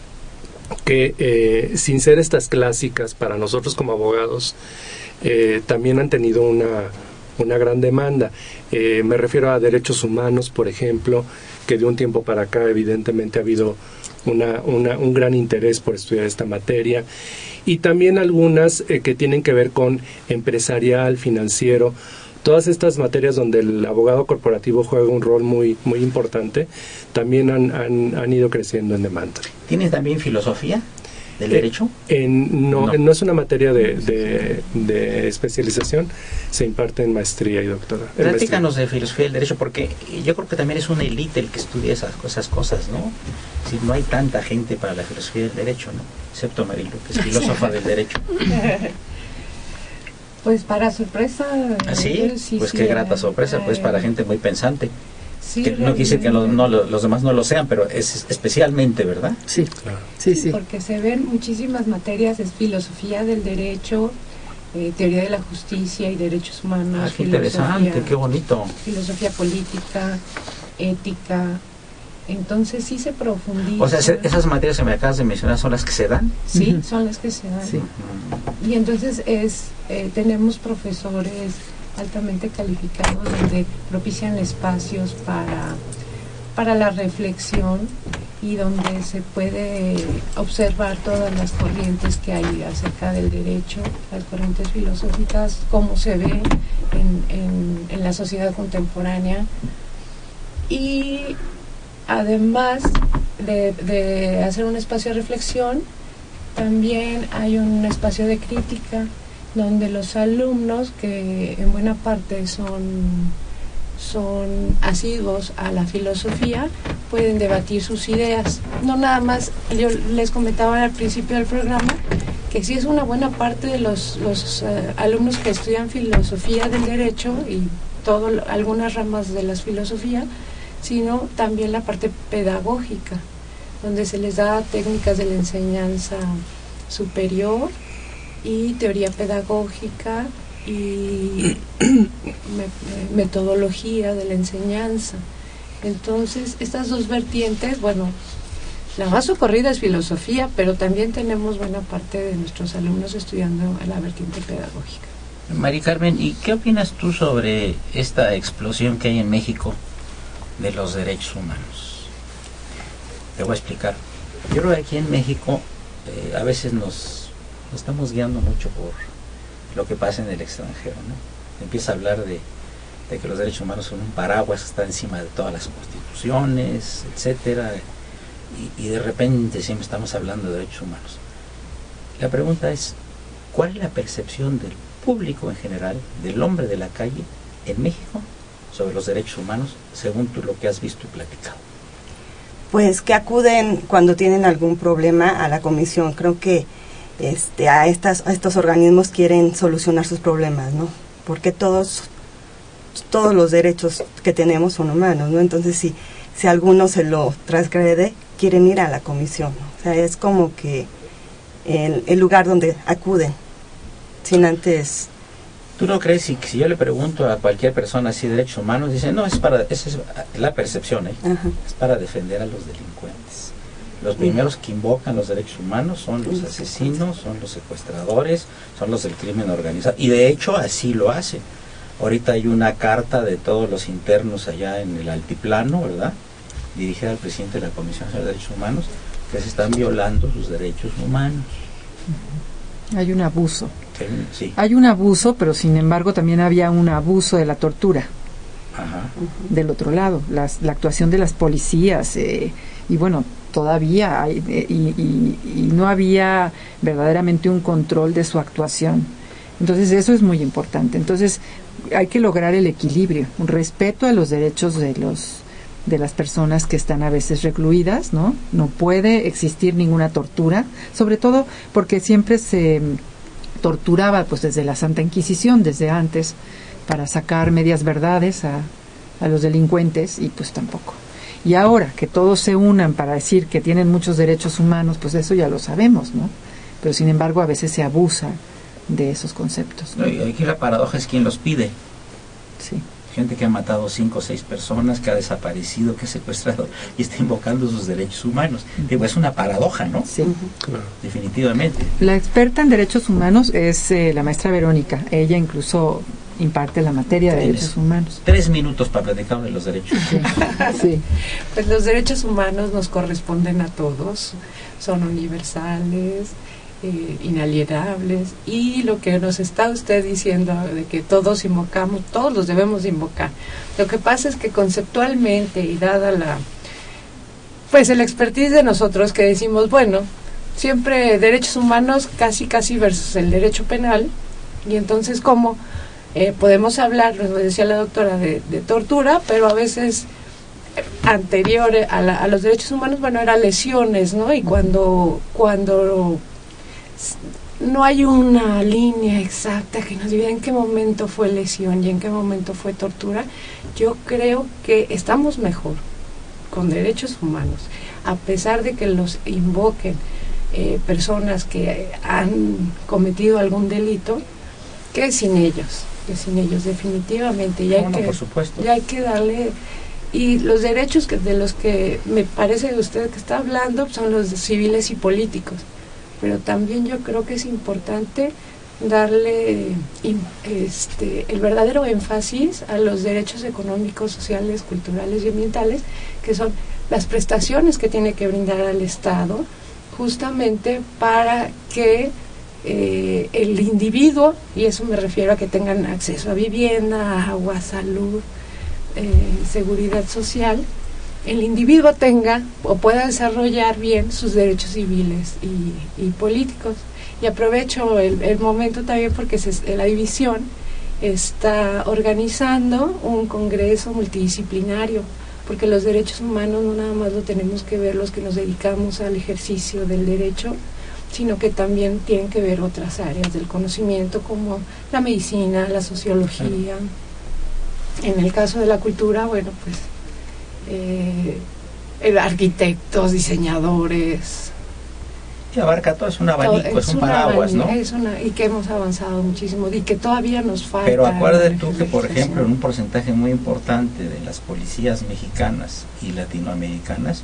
que, eh, sin ser estas clásicas para nosotros como abogados, también han tenido una, una gran demanda. me refiero a derechos humanos, por ejemplo, que de un tiempo para acá evidentemente ha habido una, una, un gran interés por estudiar esta materia y también algunas eh, que tienen que ver con empresarial, financiero, todas estas materias donde el abogado corporativo juega un rol muy, muy importante, también han, han, han ido creciendo en demanda. ¿Tienes también filosofía? Del eh, derecho? no, no, es una materia de, de, especialización, se imparte en maestría y doctorado. Platícanos de filosofía del derecho, porque yo creo que también es una élite el que estudia esas, esas cosas, ¿no? Si no hay tanta gente para la filosofía del derecho, ¿no? Excepto Marilo, que es filósofa del derecho. Pues para sorpresa. ¿Ah, sí? pues qué grata sorpresa, pues para gente muy pensante no quise que los demás no lo sean, pero es especialmente, ¿verdad? Sí, sí, sí, Porque se ven muchísimas materias, es filosofía del derecho, eh, teoría de la justicia y derechos humanos. Ah, qué interesante, qué bonito. Filosofía política, ética. Entonces sí se profundiza. O sea, esas materias que me acabas de mencionar son las que se dan. Sí, son las que se dan. Sí. Y entonces es eh, tenemos profesores altamente calificados donde propician espacios para, para la reflexión y donde se puede observar todas las corrientes que hay acerca del derecho, las corrientes filosóficas, cómo se ve en, en, la sociedad contemporánea. Y además de, de hacer un espacio de reflexión, también hay un espacio de crítica donde los alumnos, que en buena parte son, son asiduos a la filosofía, pueden debatir sus ideas. No nada más, yo les comentaba al principio del programa, que sí es una buena parte de los, los eh, alumnos que estudian filosofía del derecho y todo, algunas ramas de la filosofía, sino también la parte pedagógica, donde se les da técnicas de la enseñanza superior y teoría pedagógica y metodología de la enseñanza. Entonces, estas dos vertientes, bueno, la más socorrida es filosofía, pero también tenemos buena parte de nuestros alumnos estudiando la vertiente pedagógica. Mari Carmen, ¿y qué opinas tú sobre esta explosión que hay en México de los derechos humanos? Te voy a explicar. Yo creo que aquí en México eh, a veces nos estamos guiando mucho por lo que pasa en el extranjero. ¿no? Empieza a hablar de, que los derechos humanos son un paraguas está encima de todas las constituciones, etcétera, y, de repente siempre estamos hablando de derechos humanos. La pregunta es, ¿cuál es la percepción del público en general, del hombre de la calle en México sobre los derechos humanos, según tú lo que has visto y platicado? Pues que acuden cuando tienen algún problema a la comisión. Creo que este, a, estas, a estos organismos quieren solucionar sus problemas, ¿no? Porque todos, todos los derechos que tenemos son humanos, ¿no? Entonces, si, si alguno se lo transgrede, quieren ir a la comisión. O sea, es como que el, el lugar donde acuden, sin antes ¿Tú no crees si, si yo le pregunto a cualquier persona así derechos humanos, dice, no, es para, esa es la percepción, ¿eh? es para defender a los delincuentes. Los primeros que invocan los derechos humanos son los asesinos, son los secuestradores, son los del crimen organizado. Y de hecho así lo hacen. Ahorita hay una carta de todos los internos allá en el altiplano, ¿verdad? Dirigida al presidente de la Comisión de Derechos Humanos, que se están violando sus derechos humanos. Hay un abuso. Sí. Hay un abuso, pero sin embargo también había un abuso de la tortura. Ajá. Del otro lado, la actuación de las policías eh, y bueno, todavía eh, y, no había verdaderamente un control de su actuación. Entonces eso es muy importante. Entonces hay que lograr el equilibrio, un respeto a los derechos de los de las personas que están a veces recluidas, ¿no? No puede existir ninguna tortura, sobre todo porque siempre se torturaba pues desde la Santa Inquisición, desde antes, para sacar medias verdades a, a los delincuentes y pues tampoco. Y ahora que todos se unan para decir que tienen muchos derechos humanos, pues eso ya lo sabemos, ¿no? Pero sin embargo a veces se abusa de esos conceptos. ¿no? y aquí la paradoja es quien los pide. Sí. Gente que ha matado cinco o seis personas, que ha desaparecido, que ha secuestrado y está invocando sus derechos humanos. Digo, es una paradoja, ¿no? Sí. Claro. Definitivamente. La experta en derechos humanos es eh, la maestra Verónica. Ella incluso imparte la materia de Tienes derechos humanos. Tres minutos para platicar de los derechos. Sí. Pues los derechos humanos nos corresponden a todos, son universales, eh, inalienables y lo que nos está usted diciendo de que todos invocamos, todos los debemos de invocar. Lo que pasa es que conceptualmente y dada la pues el expertise de nosotros que decimos, bueno, siempre derechos humanos casi casi versus el derecho penal y entonces cómo eh, podemos hablar, lo decía la doctora, de, tortura, pero a veces eh, anterior a, la- a los derechos humanos, bueno, eran lesiones, ¿no? Y cuando, cuando no hay una línea exacta que nos diga en qué momento fue lesión y en qué momento fue tortura, yo creo que estamos mejor con derechos humanos, a pesar de que los invoquen eh, personas que han cometido algún delito, que sin ellos, que sin ellos definitivamente. Y hay, que, por supuesto. y hay que darle... Y los derechos que, de los que me parece usted que está hablando son los civiles y políticos. Pero también yo creo que es importante darle este, el verdadero énfasis a los derechos económicos, sociales, culturales y ambientales, que son las prestaciones que tiene que brindar al Estado justamente para que eh, el individuo, y eso me refiero a que tengan acceso a vivienda, agua, salud, eh, seguridad social, el individuo tenga o pueda desarrollar bien sus derechos civiles y, políticos. Y aprovecho el, el momento también porque se- la división está organizando un congreso multidisciplinario, porque los derechos humanos no nada más lo tenemos que ver los que nos dedicamos al ejercicio del derecho, sino que también tienen que ver otras áreas del conocimiento como la medicina, la sociología. En el caso de la cultura, bueno, pues eh, arquitectos, diseñadores. Y abarca todo, es un abanico, todo- es un paraguas, ¿no? es una- y que hemos avanzado muchísimo y que todavía nos falta. Pero acuérdate tú que, por ejemplo, en un porcentaje muy importante de las policías mexicanas y latinoamericanas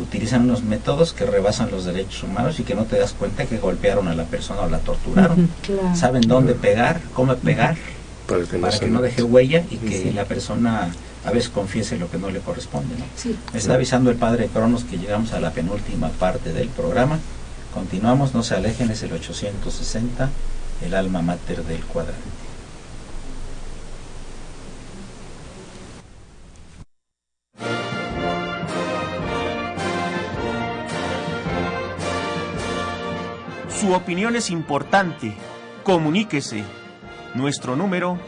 utilizan unos métodos que rebasan los derechos humanos y que no te das cuenta que golpearon a la persona o la torturaron. Claro. Saben dónde pegar, cómo pegar, Para que no, para se que no note. deje huella y que Sí. la persona a veces confiese lo que no le corresponde. ¿no? Sí. Me está avisando el padre Cronos que llegamos a la penúltima parte del programa. Continuamos, no se alejen, es el 860, el alma mater del cuadrante. Su opinión es importante. Comuníquese. Nuestro número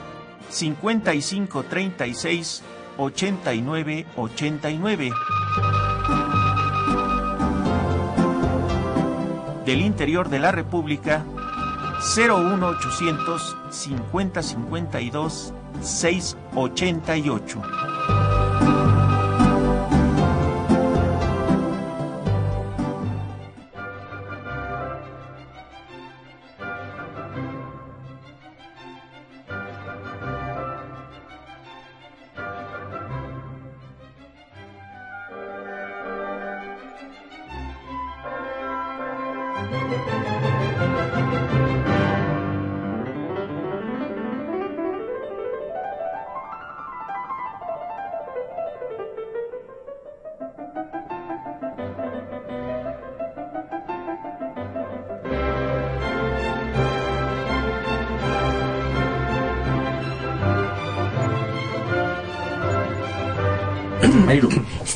5536 8989. Del interior de la República 01800 5052 688.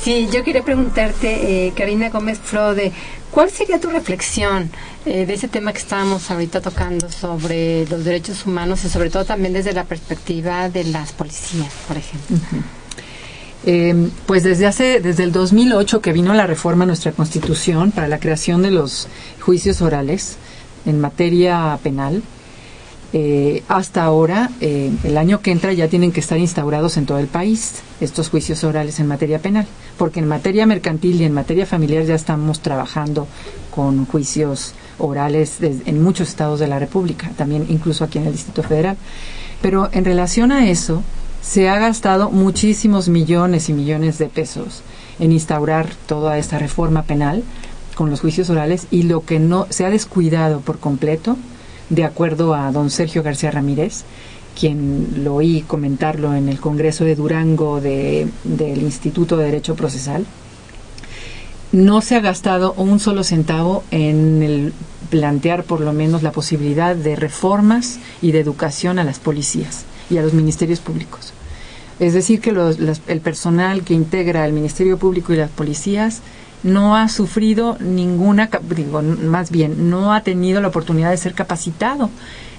Sí, yo quería preguntarte, eh, Karina Gómez Frode, ¿cuál sería tu reflexión eh, de ese tema que estábamos ahorita tocando sobre los derechos humanos y sobre todo también desde la perspectiva de las policías, por ejemplo? Eh, pues desde hace, desde el 2008 que vino la reforma a nuestra Constitución para la creación de los juicios orales en materia penal, eh, hasta ahora, eh, el año que entra ya tienen que estar instaurados en todo el país estos juicios orales en materia penal, porque en materia mercantil y en materia familiar ya estamos trabajando con juicios orales en muchos estados de la República, también incluso aquí en el Distrito Federal. Pero en relación a eso, se ha gastado muchísimos millones y millones de pesos en instaurar toda esta reforma penal con los juicios orales y lo que no se ha descuidado por completo, de acuerdo a don Sergio García Ramírez, quien lo oí comentarlo en el Congreso de Durango del Instituto de Derecho Procesal, no se ha gastado un solo centavo en el plantear por lo menos la posibilidad de reformas y de educación a las policías y a los ministerios públicos. Es decir, que el personal que integra el Ministerio Público y las policías no ha sufrido ninguna, digo, más bien, no ha tenido la oportunidad de ser capacitado.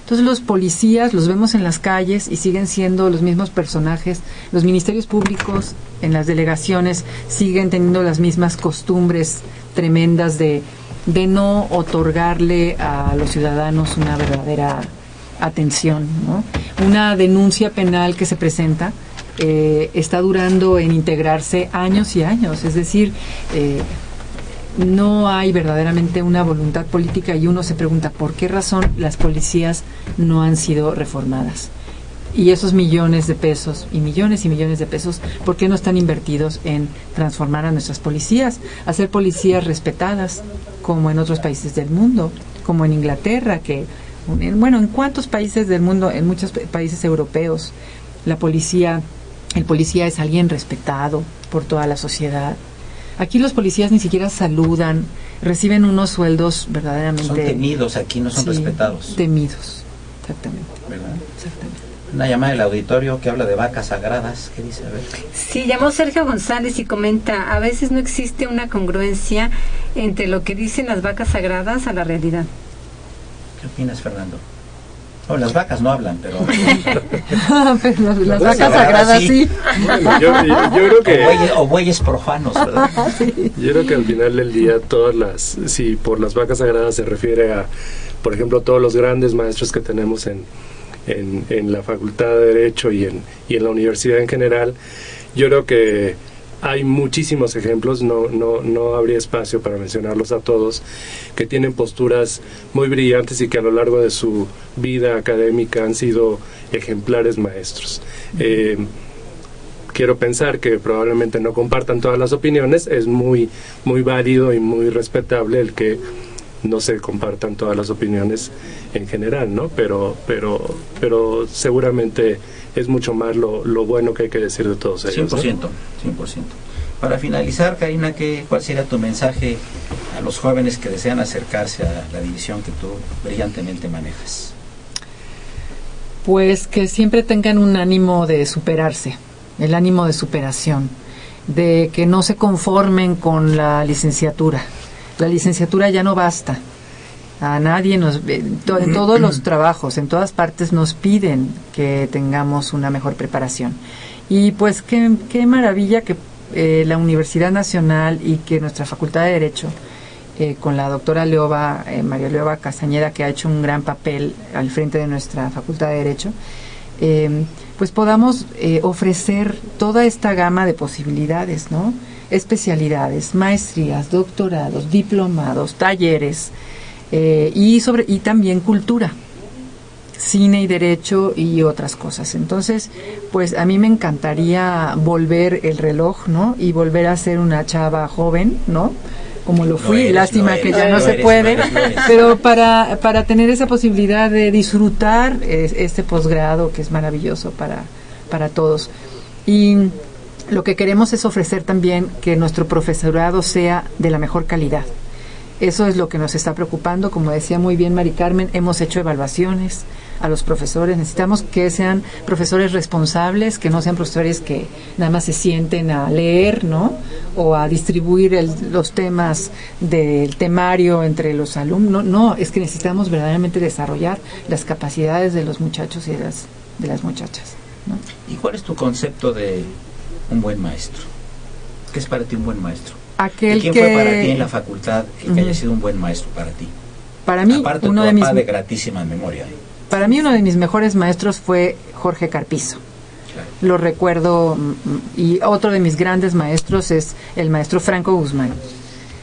Entonces los policías los vemos en las calles y siguen siendo los mismos personajes. Los ministerios públicos en las delegaciones siguen teniendo las mismas costumbres tremendas de, de no otorgarle a los ciudadanos una verdadera atención. ¿no? Una denuncia penal que se presenta eh, está durando en integrarse años y años. Es decir, eh, no hay verdaderamente una voluntad política y uno se pregunta por qué razón las policías no han sido reformadas. Y esos millones de pesos y millones y millones de pesos, ¿por qué no están invertidos en transformar a nuestras policías, hacer policías respetadas como en otros países del mundo, como en Inglaterra, que bueno, en cuántos países del mundo, en muchos países europeos, la policía el policía es alguien respetado por toda la sociedad. Aquí los policías ni siquiera saludan, reciben unos sueldos verdaderamente... Son temidos, aquí no son respetados. Temidos, exactamente. ¿verdad? Exactamente. Una llamada del auditorio que habla de vacas sagradas. ¿Qué dice? A ver. Sí, llamó Sergio González y comenta, a veces no existe una congruencia entre lo que dicen las vacas sagradas a la realidad. ¿Qué opinas, Fernando? Las vacas no hablan, pero... las, vacas sagradas sí. yo, creo que... O bueyes, profanos, ¿verdad? Yo creo que al final del día todas las... Si por las vacas sagradas se refiere a, por ejemplo, todos los grandes maestros que tenemos en, en, en la Facultad de Derecho y en, y en la universidad en general, yo creo que hay muchísimos ejemplos, no, no, no habría espacio para mencionarlos a todos, que tienen posturas muy brillantes y que a lo largo de su vida académica han sido ejemplares maestros. Eh, quiero pensar que probablemente no compartan todas las opiniones, es muy, muy válido y muy respetable el que no se compartan todas las opiniones en general, ¿no? Pero, pero, pero seguramente es mucho más lo, lo bueno que hay que decir de todos ellos. 100%, 100%. Para finalizar, Karina, ¿qué, ¿cuál sería tu mensaje a los jóvenes que desean acercarse a la división que tú brillantemente manejas? Pues que siempre tengan un ánimo de superarse, el ánimo de superación, de que no se conformen con la licenciatura. La licenciatura ya no basta a nadie nos en todos los trabajos en todas partes nos piden que tengamos una mejor preparación y pues qué, qué maravilla que eh, la Universidad Nacional y que nuestra Facultad de Derecho eh, con la doctora Leoba, eh, María Leoba Castañeda, que ha hecho un gran papel al frente de nuestra Facultad de Derecho, pues podamos ofrecer toda esta gama de posibilidades, ¿no? Especialidades, maestrías, doctorados, diplomados, talleres, eh, y, sobre, y también cultura, cine y derecho y otras cosas. Entonces, pues a mí me encantaría volver el reloj, ¿no? Y volver a ser una chava joven, ¿no? Como lo fui, lástima que ya no, se puede, pero para, para tener esa posibilidad de disfrutar este posgrado que es maravilloso para, para todos. Y lo que queremos es ofrecer también que nuestro profesorado sea de la mejor calidad. Eso es lo que nos está preocupando. Como decía muy bien Mari Carmen, hemos hecho evaluaciones a los profesores. Necesitamos que sean profesores responsables, que no sean profesores que nada más se sienten a leer, ¿no? O a distribuir los temas del temario entre los alumnos. No, es que necesitamos verdaderamente desarrollar las capacidades de los muchachos y de las, de las muchachas. ¿Y cuál es tu concepto de un buen maestro? ¿Qué es para ti un buen maestro? Aquel ¿Y quién que... fue para ti en la facultad el que haya sido un buen maestro para ti? Para mí, Aparte uno tu de mis, papá de gratísima memoria. para mí uno de mis mejores maestros fue Jorge Carpizo. Claro. Lo recuerdo mm, mm, y otro de mis grandes maestros es el maestro Franco Guzmán.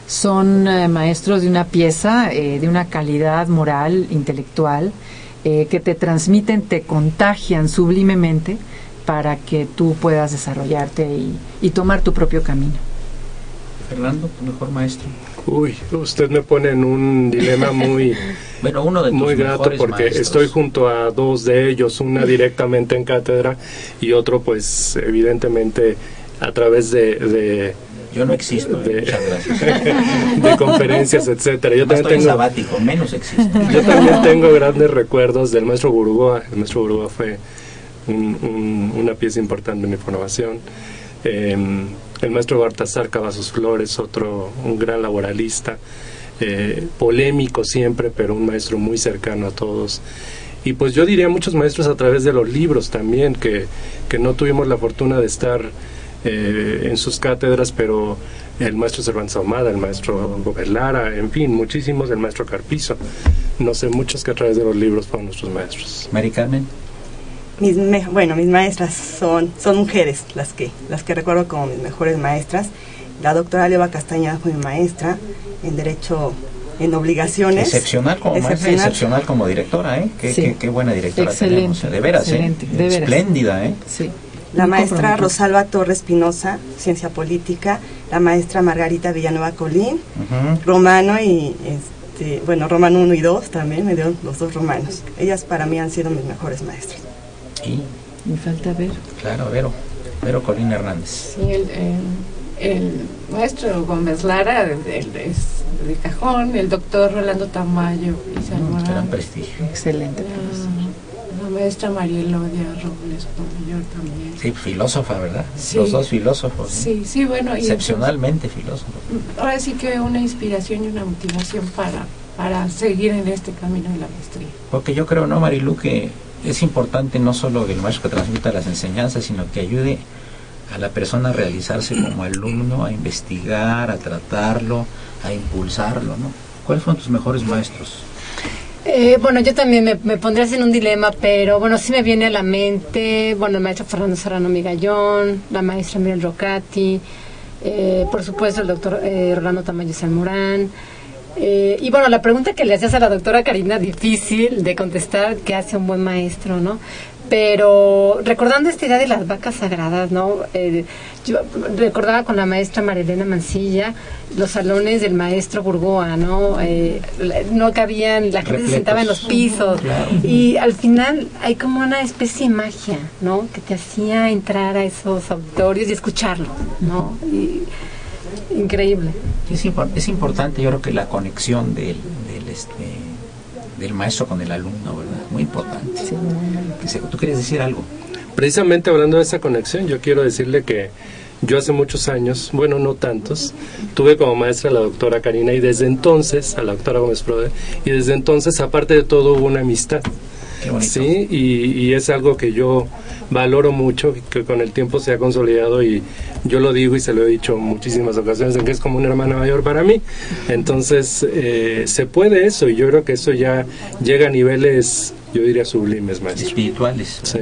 Son eh, maestros de una pieza, eh, de una calidad moral, intelectual, eh, que te transmiten, te contagian sublimemente para que tú puedas desarrollarte y, y tomar tu propio camino. Fernando, tu mejor maestro. Uy, usted me pone en un dilema muy, Bueno, uno de muy grato porque maestros. estoy junto a dos de ellos, una directamente en cátedra y otro pues evidentemente a través de, de, Yo no existo, eh, de- muchas gracias. de conferencias, etcétera. Yo también tengo sabático, menos existo. Yo también tengo grandes recuerdos del maestro Gurugoa. El maestro Gurugoa fue un- un- una pieza importante en mi formación. Eh, el maestro Bartasar Cavazos Flores, otro, un gran laboralista, eh, polémico siempre, pero un maestro muy cercano a todos. Y pues yo diría muchos maestros a través de los libros también, que, que no tuvimos la fortuna de estar eh, en sus cátedras, pero el maestro Cervantes Ahumada, el maestro Gómez en fin, muchísimos, el maestro Carpizo. No sé, muchos que a través de los libros fueron nuestros maestros. Mari Carmen, Mis me- bueno, mis maestras son, son mujeres las que, las que recuerdo como mis mejores maestras. La doctora Leva Castañeda fue mi maestra en Derecho en Obligaciones. excepcional como maestra y Excepcional. excepcional como directora, ¿eh? Qué, Sí. qué- qué buena directora Excelente, tenemos, eh, de veras, excelente, ¿eh? de veras. Espléndida, ¿eh? Sí. La maestra. Rosalba Torres Pinoza, Ciencia Política. La maestra Margarita Villanueva Colín. Romano y, este, bueno, Romano 1 y 2 también, me dieron los dos romanos. Ellas para mí han sido mis mejores maestras. Y, Me falta ver. claro, Vero, Vero Colín Hernández. Sí, el, el- el maestro Gómez Lara el- el- es de cajón, el doctor Rolando Tamayo y Mm, gran prestigio. Excelente. La, la maestra María Elodia Robles Mayor también. Sí, filósofa, ¿verdad? Sí. Los dos filósofos. Sí, sí, bueno. Excepcionalmente filósofos. ahora sí que una inspiración y una motivación para, para seguir en este camino de la maestría. Porque yo creo, ¿no, Marilu, que es importante no solo que el maestro transmita las enseñanzas, sino que ayude a la persona a realizarse como alumno, a investigar, a tratarlo, a impulsarlo, ¿no? ¿Cuáles fueron tus mejores maestros? Eh, bueno, yo también me, me en un dilema, pero bueno, sí me viene a la mente, bueno, el maestro Fernando Serrano Migallón, la maestra Miriam Rocati, eh, por supuesto el doctor eh, Rolando Tamayo Salmorán. Eh, y bueno, la pregunta que le hacías a la doctora Karina, difícil de contestar, ¿qué hace un buen maestro, no? Pero recordando esta idea de las vacas sagradas, ¿no? Eh, yo recordaba con la maestra Marilena Mancilla los salones del maestro Burgoa, ¿no? Eh, no cabían, la gente se sentaba en los pisos. Claro. Y al final hay como una especie de magia, ¿no? Que te hacía entrar a esos auditorios y escucharlo, ¿no? Y- increíble. Es, impor- es importante, yo creo que la conexión del, del, este, del maestro con el alumno, ¿verdad? Muy importante. Que se- ¿Tú quieres decir algo? Precisamente hablando de esa conexión, yo quiero decirle que yo hace muchos años, bueno, no tantos, tuve como maestra a la doctora Karina y desde entonces, a la doctora Gómez Prode, y desde entonces, aparte de todo, hubo una amistad. Qué bonito. Sí, y, y es algo que yo valoro mucho, que con el tiempo se ha consolidado y yo lo digo y se lo he dicho en muchísimas ocasiones, en que es como una hermana mayor para mí. Entonces, eh, se puede eso y yo creo que eso ya llega a niveles, yo diría, sublimes, maestro. Espirituales. Sí.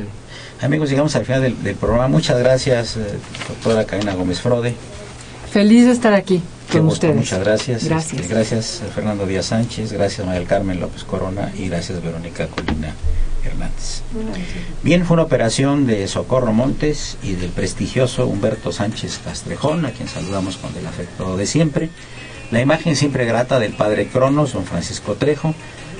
Amigos, llegamos al final del, del programa. Muchas gracias, eh, doctora Karina Gómez Frode. Feliz de estar aquí Qué con gusto, ustedes. muchas gracias. Gracias. Este, gracias eh, Fernando Díaz Sánchez, gracias María Carmen López Corona y gracias Verónica Colina Hernández. Bien, fue una operación de Socorro Montes y del prestigioso Humberto Sánchez Castrejón, a quien saludamos con el afecto de siempre. La imagen siempre grata del padre Cronos, don Francisco Trejo.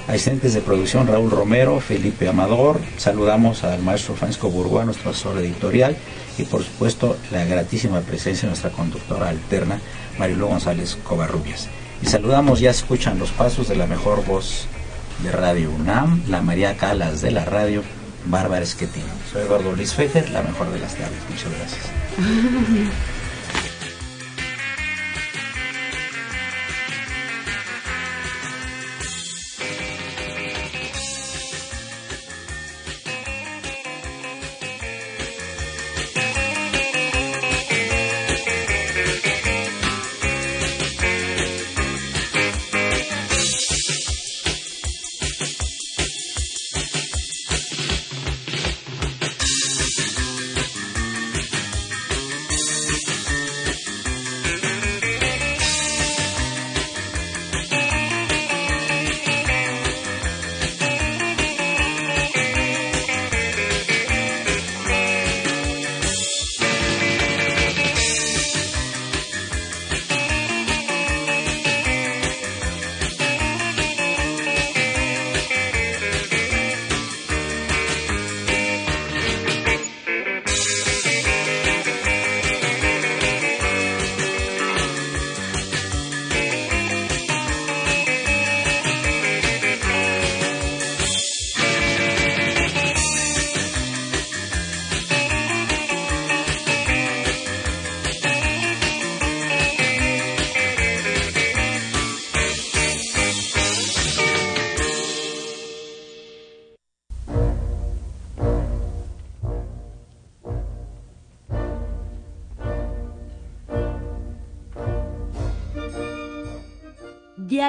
Asistentes de producción Raúl Romero, Felipe Amador. Saludamos al maestro Francisco Burgoa, nuestro asesor editorial. Y por supuesto, la gratísima presencia de nuestra conductora alterna, Marilu González Covarrubias. Y saludamos, ya escuchan los pasos de la mejor voz de Radio UNAM, la María Calas de la radio, Bárbara Esquetín. Soy Eduardo Luis Fejer, la mejor de las tardes. Muchas gracias.